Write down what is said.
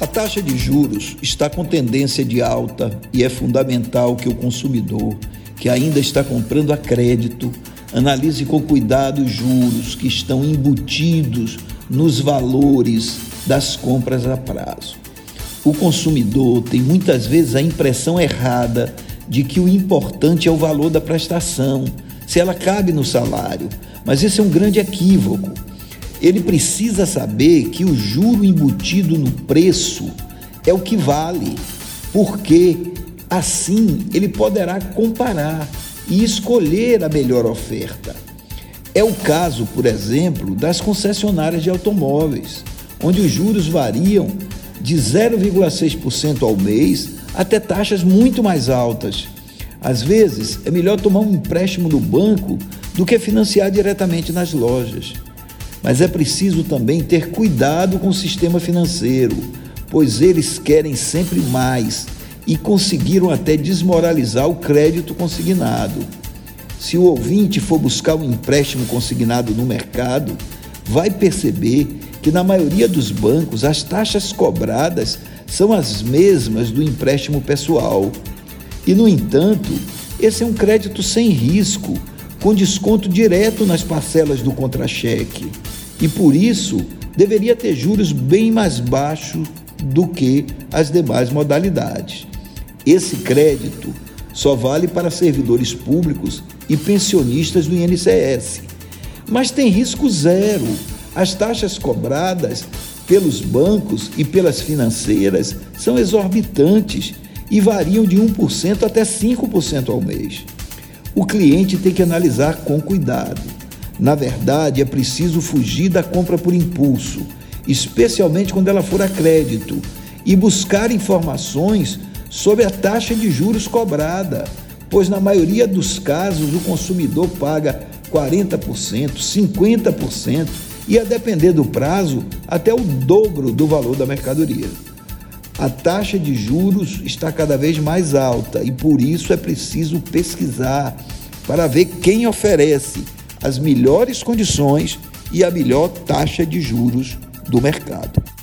A taxa de juros está com tendência de alta e é fundamental que o consumidor, que ainda está comprando a crédito, analise com cuidado os juros que estão embutidos nos valores das compras a prazo. O consumidor tem muitas vezes a impressão errada de que o importante é o valor da prestação, se ela cabe no salário, mas esse é um grande equívoco ele precisa saber que o juro embutido no preço é o que vale, porque assim ele poderá comparar e escolher a melhor oferta. É o caso, por exemplo, das concessionárias de automóveis, onde os juros variam de 0,6% ao mês até taxas muito mais altas. Às vezes, é melhor tomar um empréstimo no banco do que financiar diretamente nas lojas. Mas é preciso também ter cuidado com o sistema financeiro, pois eles querem sempre mais e conseguiram até desmoralizar o crédito consignado. Se o ouvinte for buscar um empréstimo consignado no mercado, vai perceber que na maioria dos bancos as taxas cobradas são as mesmas do empréstimo pessoal. E, no entanto, esse é um crédito sem risco, com desconto direto nas parcelas do contra-cheque e por isso deveria ter juros bem mais baixos do que as demais modalidades. Esse crédito só vale para servidores públicos e pensionistas do INCS, mas tem risco zero. As taxas cobradas pelos bancos e pelas financeiras são exorbitantes e variam de 1% até 5% ao mês. O cliente tem que analisar com cuidado na verdade, é preciso fugir da compra por impulso, especialmente quando ela for a crédito, e buscar informações sobre a taxa de juros cobrada, pois na maioria dos casos o consumidor paga 40%, 50% e, a depender do prazo, até o dobro do valor da mercadoria. A taxa de juros está cada vez mais alta e por isso é preciso pesquisar para ver quem oferece as melhores condições e a melhor taxa de juros do mercado.